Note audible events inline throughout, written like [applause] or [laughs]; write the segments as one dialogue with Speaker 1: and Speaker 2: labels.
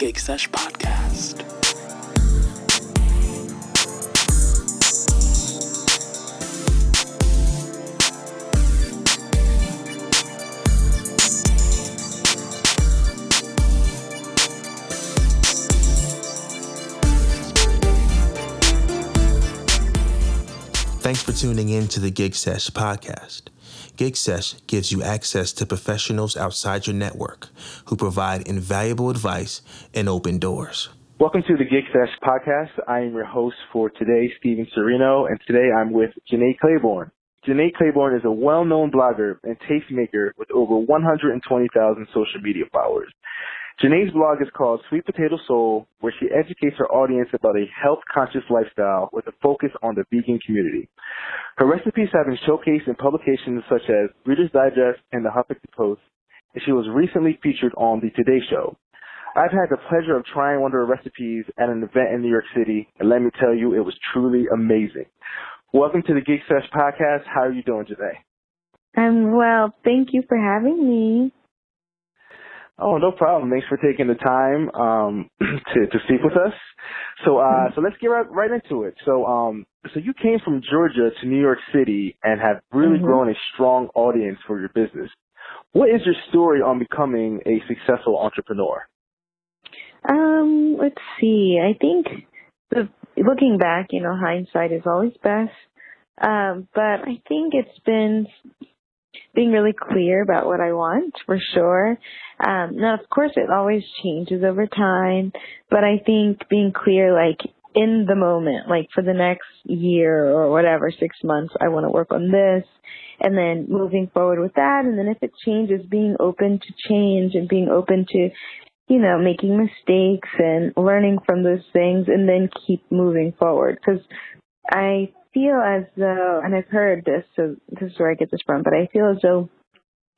Speaker 1: Sesh Podcast.
Speaker 2: Thanks for tuning in to the Gig Sesh podcast. Gig Sesh gives you access to professionals outside your network who provide invaluable advice and open doors.
Speaker 3: Welcome to the Gig Sesh podcast. I am your host for today, Steven Serino, and today I'm with Jenne Claiborne. Jenne Claiborne is a well-known blogger and tastemaker with over 120,000 social media followers. Jenne's blog is called Sweet Potato Soul, where she educates her audience about a health-conscious lifestyle with a focus on the vegan community. Her recipes have been showcased in publications such as Reader's Digest and the Huffington Post, and she was recently featured on The Today Show. I've had the pleasure of trying one of her recipes at an event in New York City, and let me tell you, it was truly amazing. Welcome to the Geek podcast. How are you doing today?
Speaker 4: I'm well. Thank you for having me.
Speaker 3: Oh, no problem. Thanks for taking the time um, [clears throat] to to speak with us. So, uh, so let's get right, right into it. So, um, so you came from Georgia to New York City and have really
Speaker 4: Mhm.
Speaker 3: grown a strong audience for your business. What is your story on becoming a successful entrepreneur?
Speaker 4: Um, let's see. I think the looking back, you know, hindsight is always best. Um, but I think it's been being really clear about what I want for sure. Um, now of course it always changes over time, but I think being clear like in the moment, like for the next year or whatever, six months, I want to work on this and then moving forward with that. And then if it changes, being open to change and being open to, you know, making mistakes and learning from those things and then keep moving forward. Cause I feel as though, and I've heard this, so this is where I get this from, but I feel as though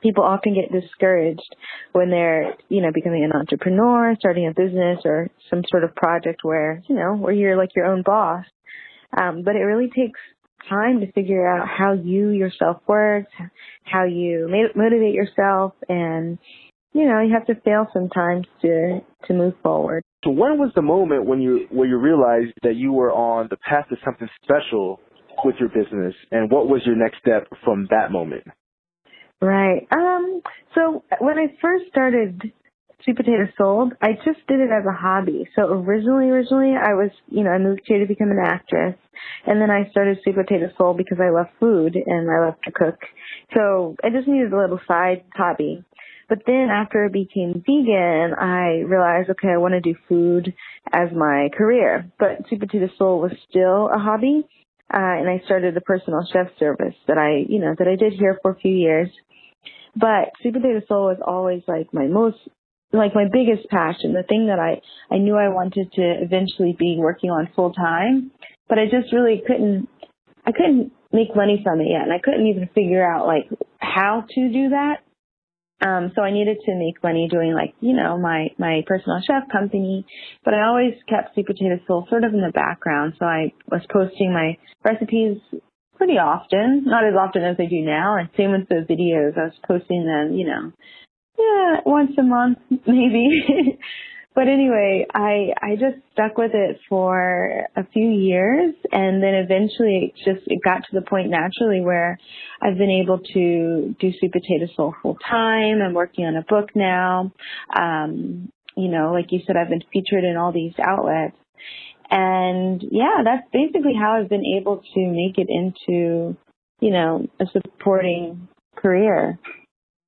Speaker 4: people often get discouraged when they're, you know, becoming an entrepreneur, starting a business or some sort of project where, you know, where you're like your own boss. Um, but it really takes time to figure out how you yourself works, how you motivate yourself, and you know you have to fail sometimes to to move forward.
Speaker 3: So, when was the moment when you where you realized that you were on the path to something special with your business, and what was your next step from that moment?
Speaker 4: Right. Um. So when I first started Sweet Potato Soul, I just did it as a hobby. So originally, originally I was, you know, I moved here to become an actress, and then I started Sweet Potato Soul because I love food and I love to cook. So I just needed a little side hobby. But then after I became vegan, I realized, okay, I want to do food as my career. But Sweet Potato Soul was still a hobby. Uh, and I started a personal chef service that I, you know, that I did here for a few years. But Sweet Potato Soul was always like my most, like my biggest passion, the thing that I, I knew I wanted to eventually be working on full time. But I just really couldn't, I couldn't make money from it yet. And I couldn't even figure out like how to do that. Um, so I needed to make money doing like, you know, my, my personal chef company, but I always kept Sweet Potato Soul sort of in the background. So I was posting my recipes pretty often, not as often as I do now. And same with the videos. I was posting them, you know, yeah, once a month [laughs] maybe. But anyway, I I just stuck with it for a few years and then eventually it just it got to the point naturally where I've been able to do sweet potato soul full time. I'm working on a book now. Um, you know, like you said, I've been featured in all these outlets. And yeah, that's basically how I've been able to make it into, you know, a supporting career.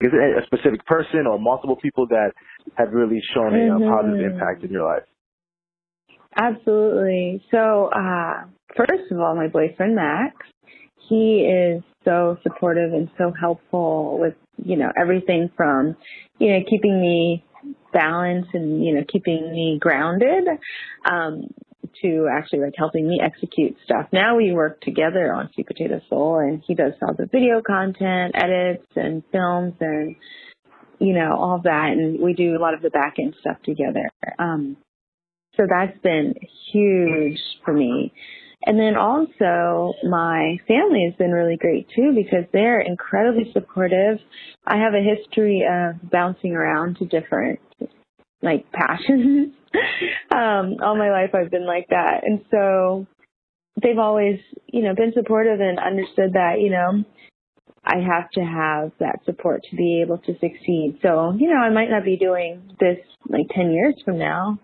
Speaker 3: Is it a specific person or multiple people that have really shown a positive
Speaker 4: Mhm.
Speaker 3: impact in your life?
Speaker 4: Absolutely. So, uh, first of all, my boyfriend Max, he is so supportive and so helpful with, you know, everything from, you know, keeping me balanced and, you know, keeping me grounded, um, to actually like helping me execute stuff. Now we work together on Sweet Potato Soul and he does all the video content, edits and films and, you know, all that. And we do a lot of the back end stuff together. Um, so that's been huge for me. And then also my family has been really great too because they're incredibly supportive. I have a history of bouncing around to different like passions. [laughs] um, all my life I've been like that. And so they've always, you know, been supportive and understood that, you know, I have to have that support to be able to succeed. So, you know, I might not be doing this like 10 years from now,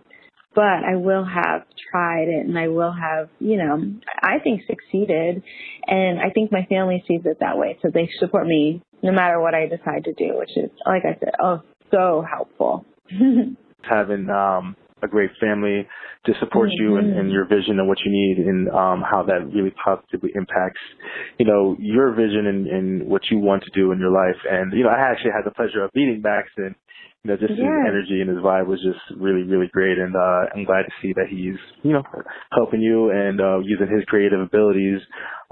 Speaker 4: but I will have tried it and I will have, you know, I think succeeded. And I think my family sees it that way. So they support me no matter what I decide to do, which is, like I said, oh, so helpful. [laughs]
Speaker 3: Having um, a great family to support mm-hmm. you and, and, your vision and what you need and um, how that really positively impacts, you know, your vision and, and, what you want to do in your life. And, you know, I actually had the pleasure of meeting Max and, you know, just his energy and his vibe was just really, really great. And uh, I'm glad to see that he's, you know, helping you and uh, using his creative abilities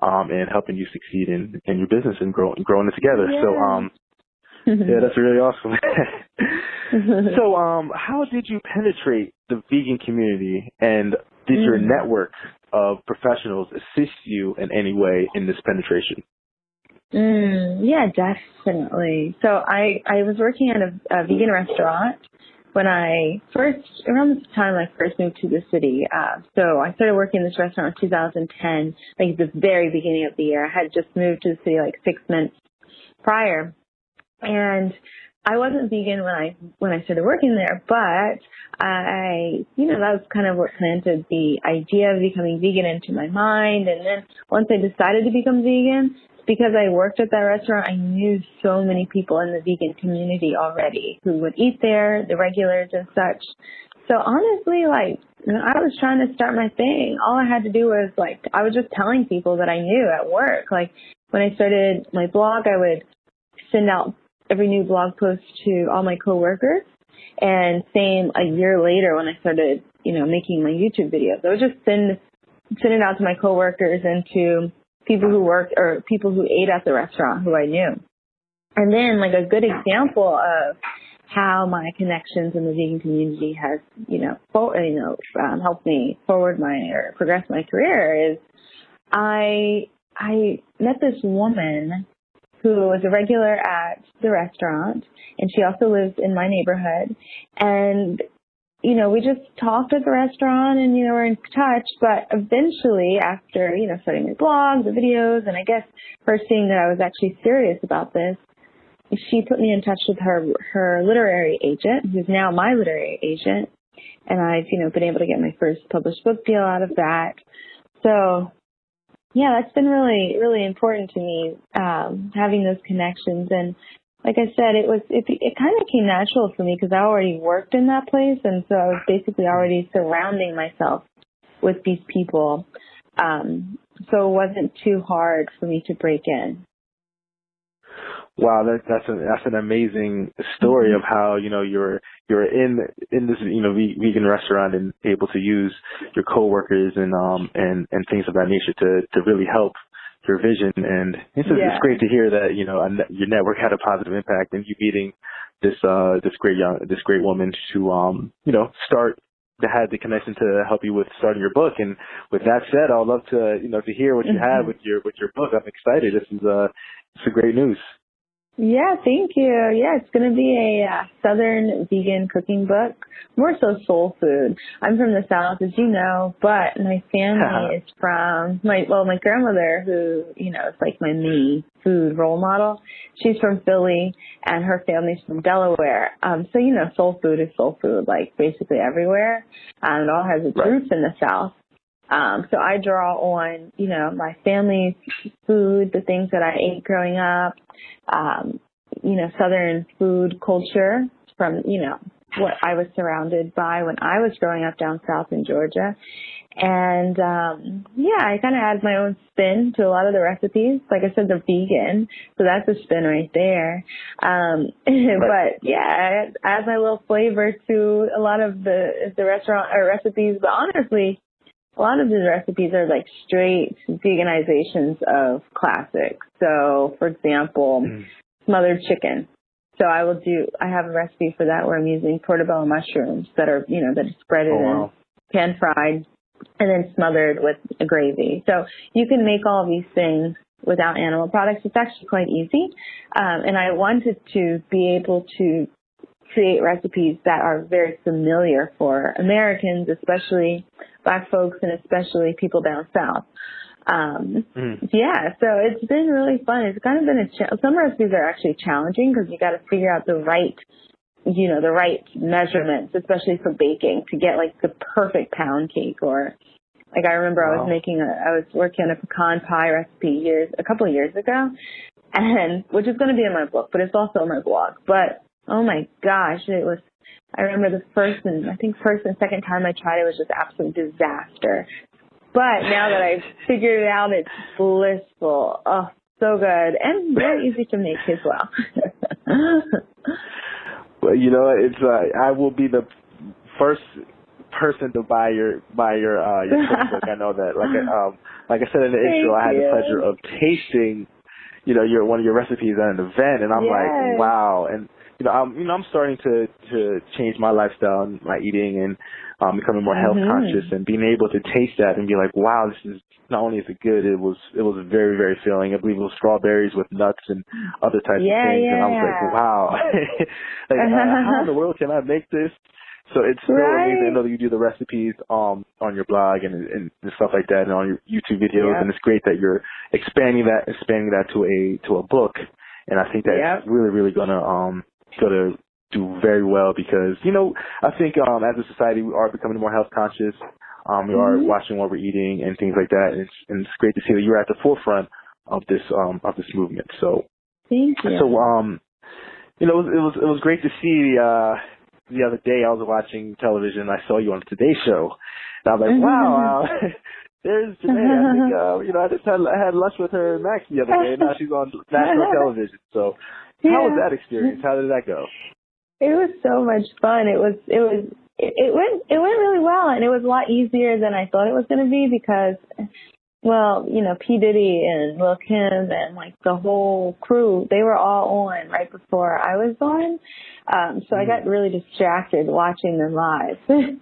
Speaker 3: um, and helping you succeed in, in your business and grow, growing it together. So, um, [laughs] yeah, that's really awesome. [laughs] [laughs] so, um, how did you penetrate the vegan community, and did mm. your network of professionals assist you in any way in this penetration?
Speaker 4: Mm, yeah, definitely. So I I was working at a, a vegan restaurant when I first around the time I first moved to the city. Uh, so I started working in this restaurant in 2010, like at the very beginning of the year. I had just moved to the city like six months prior, and I wasn't vegan when I when I started working there, but I, you know, that was kind of what planted the idea of becoming vegan into my mind. And then once I decided to become vegan, because I worked at that restaurant, I knew so many people in the vegan community already who would eat there, the regulars and such. So honestly, like, know, I was trying to start my thing. All I had to do was like, I was just telling people that I knew at work. Like, when I started my blog, I would send out every new blog post to all my coworkers. And same a year later when I started, you know, making my YouTube videos, I would just send send it out to my coworkers and to people who worked or people who ate at the restaurant who I knew. And then like a good example of how my connections in the vegan community has, you know, for, you know, um, helped me forward my or progress my career is I I met this woman who was a regular at the restaurant and she also lives in my neighborhood. And you know we just talked at the restaurant and you know we're in touch but eventually after you know starting my blog the videos and i guess her seeing that i was actually serious about this she put me in touch with her her literary agent who's now my literary agent and i've you know been able to get my first published book deal out of that. So yeah, that's been really, really important to me, um, having those connections. And like I said, it was, it, it kind of came natural for me because I already worked in that place. And so I was basically already surrounding myself with these people. Um, so it wasn't too hard for me to break in.
Speaker 3: Wow, that, that's a, that's an amazing story of how you know you're you're in in this you know vegan restaurant and able to use your coworkers and um and and things of that nature to to really help your vision and it's yeah. it's great to hear that you know your network had a positive impact and you meeting this uh this great young this great woman to um you know start to have the connection to help you with starting your book. And with that said, I'd love to, you know, to hear what you have mm-hmm. with your with your book. I'm excited. This is uh, it's a great news.
Speaker 4: Yeah, thank you. Yeah, it's going to be a uh, southern vegan cooking book, more so soul food. I'm from the south, as you know, but my family is from my well, my grandmother, who you know is like my main food role model. She's from Philly, and her family's from Delaware. Um, so you know, soul food is soul food, like basically everywhere. Um, it all has its right. roots in the south. Um, so I draw on, you know, my family's food, the things that I ate growing up, um, you know, Southern food culture from, you know, what I was surrounded by when I was growing up down south in Georgia. And um yeah, I kind of add my own spin to a lot of the recipes. Like I said, they're vegan, so that's a spin right there. Um [laughs] but yeah, I add my little flavor to a lot of the the restaurant or recipes. But honestly, a lot of these recipes are like straight veganizations of classics. So, for example, mm. smothered chicken. So I will do, I have a recipe for that where I'm using portobello mushrooms that are, you know, that are spreaded oh, wow. pan fried and then smothered with a gravy. So you can make all these things without animal products. It's actually quite easy. Um, and I wanted to be able to create recipes that are very familiar for Americans, especially black folks and especially people down south. Um, mm. yeah, so it's been really fun. It's kind of been a, ch- some recipes are actually challenging because you got to figure out the right, you know, the right measurements, especially for baking to get like the perfect pound cake or like I remember wow. I was making a, I was working on a pecan pie recipe years, a couple of years ago and which is going to be in my book, but it's also in my blog. But oh my gosh, it was. I remember the first and I think first and second time I tried it was just absolute disaster. But now that I've figured it out, it's blissful. Oh, so good and very easy to make as well. [laughs]
Speaker 3: well, you know, it's uh, I will be the first person to buy your buy your uh your [laughs] cookbook. I know that. Like um like I said in the
Speaker 4: Thank
Speaker 3: intro, I had
Speaker 4: you.
Speaker 3: the pleasure of tasting you know, your one of your recipes at an event, and I'm
Speaker 4: yes.
Speaker 3: like, wow. And you know, I'm you know, I'm starting to to change my lifestyle and my eating, and um, becoming more health
Speaker 4: mm-hmm.
Speaker 3: conscious, and being able to taste that and be like, wow, this is not only is it good, it was it was very very filling. I believe it was strawberries with nuts and other types
Speaker 4: yeah,
Speaker 3: of things,
Speaker 4: yeah.
Speaker 3: and I was like, wow, [laughs] like uh, how in the world can I make this? So it's so
Speaker 4: right.
Speaker 3: amazing to know that you do the recipes um on your blog and, and and stuff like that and on your YouTube videos
Speaker 4: yep.
Speaker 3: and it's great that you're expanding that expanding that to a to a book and I think that's
Speaker 4: yep.
Speaker 3: really really gonna um gonna do very well because you know I think um as a society we are becoming more health conscious um we
Speaker 4: mm-hmm.
Speaker 3: are watching what we're eating and things like that and it's and it's great to see that you're at the forefront of this um of this movement so
Speaker 4: thank you
Speaker 3: so um you know it was it was, it was great to see uh the other day I was watching television and I saw you on the Today Show. And I was like,
Speaker 4: Mm-hmm.
Speaker 3: wow, [laughs] uh, there's Jenne. I think, uh, you know, I just had, I had lunch with her and Max the other day and now she's on [laughs] national television. So
Speaker 4: yeah.
Speaker 3: how was that experience? How did that go?
Speaker 4: It was so much fun. It was, it was, it, it went, it went really well and it was a lot easier than I thought it was going to be because well, you know, P. Diddy and Lil Kim and like the whole crew, they were all on right before I was on. Um, so I got really distracted watching them live. [laughs]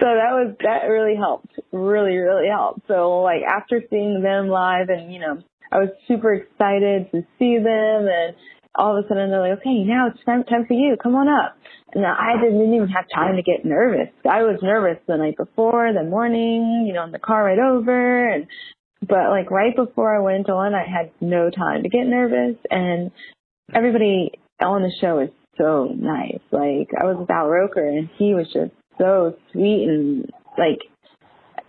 Speaker 4: so that was, that really helped. Really, really helped. So like after seeing them live and, you know, I was super excited to see them and all of a sudden they're like, okay, now it's time, time for you. Come on up. And I didn't even have time to get nervous. I was nervous the night before, the morning, you know, in the car right over. And, but like right before I went on, I had no time to get nervous. And everybody on the show is so nice. Like I was with Al Roker and he was just so sweet and like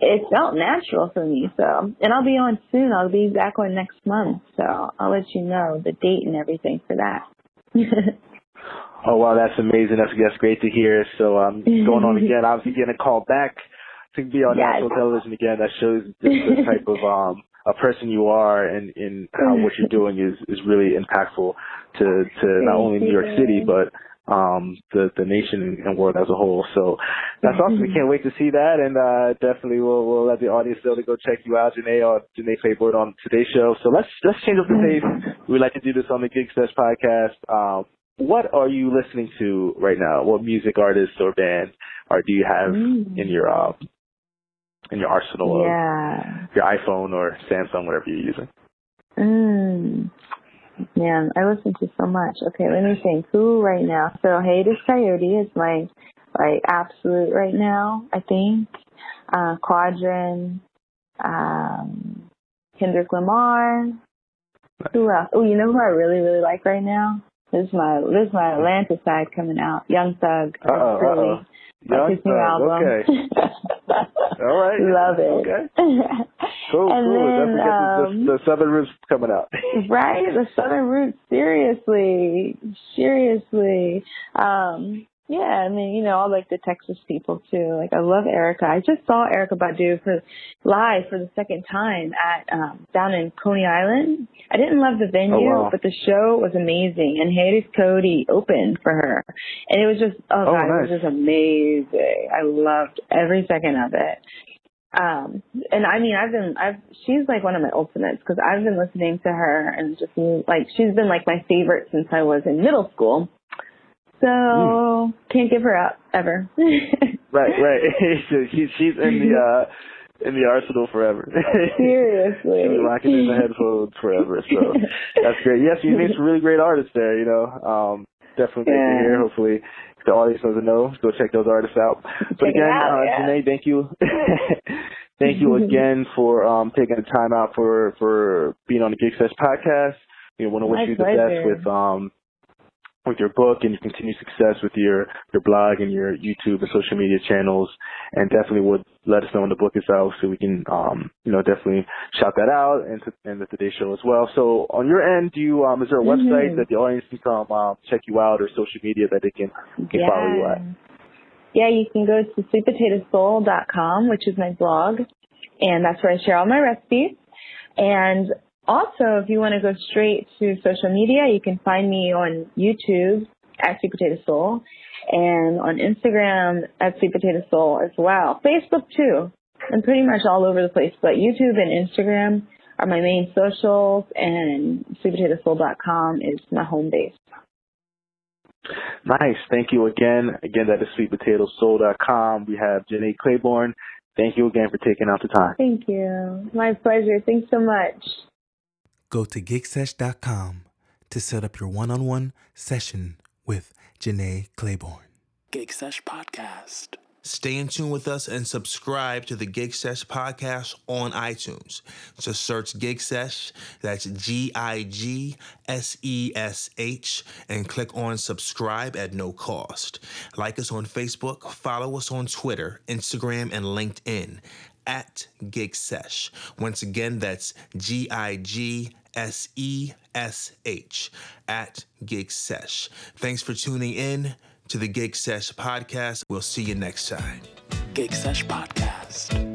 Speaker 4: it felt natural for me. So, and I'll be on soon. I'll be back on next month. So I'll let you know the date and everything for that. [laughs]
Speaker 3: oh wow, that's amazing. That's that's great to hear. So um, going on again, [laughs] obviously getting a call back to be on
Speaker 4: yes.
Speaker 3: national television again. That shows just the type of um a person you are and in how what you're doing is is really impactful to to not only New York City but um, the the nation and world as a whole. So that's mm-hmm. awesome. We can't wait to see that, and uh, definitely we'll we'll let the audience know to go check you out, Jenne or Jenne Claiborne on today's show. So let's let's change up the pace. We like to do this on the Gig Sesh podcast. Um, what are you listening to right now? What music artists or band or do you have
Speaker 4: mm.
Speaker 3: in your uh, in your arsenal
Speaker 4: yeah.
Speaker 3: of your iPhone or Samsung, whatever you're using?
Speaker 4: Mm. Man, I listen to so much. Okay, let me think. Who right now? So Hiatus Kaiyote is my like absolute right now. I think uh, Quadron, um, Kendrick Lamar. Who else? Oh, you know who I really really like right now? This is my this is my Atlanta side coming out. Young Thug.
Speaker 3: Uh-oh,
Speaker 4: really.
Speaker 3: uh-oh. Young
Speaker 4: his new album.
Speaker 3: okay. [laughs] All right.
Speaker 4: Love it.
Speaker 3: Okay. [laughs] Cool,
Speaker 4: and
Speaker 3: cool.
Speaker 4: Then, um,
Speaker 3: the, the Southern Roots coming out. [laughs]
Speaker 4: right, the Southern Roots. Seriously, seriously. Um, yeah, I mean, you know, I like the Texas people too. Like, I love Erykah. I just saw Erykah Badu for live for the second time at um down in Coney Island. I didn't love the venue,
Speaker 3: Oh, wow.
Speaker 4: but the show was amazing. And Hiatus Kaiyote opened for her, and it was just oh,
Speaker 3: Oh,
Speaker 4: god, it was just amazing. I loved every second of it. Um, and I mean, I've been, I've, she's like one of my ultimates because I've been listening to her and just like, she's been like my favorite since I was in middle school. So
Speaker 3: Hmm.
Speaker 4: can't give her up ever. [laughs]
Speaker 3: right, right. [laughs] she's she's in the uh in the arsenal forever. [laughs]
Speaker 4: Seriously.
Speaker 3: She's rocking in the headphones forever. So that's great. Yes, you made some really great artists there. You know, um, definitely great to hear. Hopefully, if the audience doesn't know, go check those artists out. But
Speaker 4: Check
Speaker 3: again,
Speaker 4: out,
Speaker 3: uh,
Speaker 4: yeah.
Speaker 3: Jenne, thank you, thank you again for um, taking the time out for for being on the Gig Sesh podcast. We want to wish
Speaker 4: My
Speaker 3: you the
Speaker 4: pleasure.
Speaker 3: best with um with your book and your continued success with your your blog and your YouTube and social media channels. And definitely would let us know when the book is out so we can um you know definitely shout that out and to, and the Today Show as well. So on your end, do you um is there a website
Speaker 4: Mhm.
Speaker 3: that the audience can come um, check you out or social media that they can can follow you at?
Speaker 4: Yeah, you can go to sweetpotatosoul.com, which is my blog, and that's where I share all my recipes. And also, if you want to go straight to social media, you can find me on YouTube at Sweet Potato Soul and on Instagram at Sweet Potato Soul as well. Facebook too. I'm pretty much all over the place, but YouTube and Instagram are my main socials, and sweetpotatosoul.com is my home base.
Speaker 3: Nice. Thank you again. Again, that is sweetpotatosoul.com. We have Jenne Claiborne. Thank you again for taking out the time.
Speaker 4: Thank you. My pleasure. Thanks so much.
Speaker 2: Go to gigsesh.com to set up your one on one session with Jenne Claiborne.
Speaker 1: Gig Sesh Podcast.
Speaker 2: Stay in tune with us and subscribe to the Gig Sesh podcast on iTunes. Just search Gig Sesh, that's G I G S E S H, and click on subscribe at no cost. Like us on Facebook, follow us on Twitter, Instagram, and LinkedIn at Gig Sesh. Once again, that's G I G S E S H at Gig Sesh. Thanks for tuning in to the Gig Sesh podcast. We'll see you next time.
Speaker 1: Gig Sesh Podcast.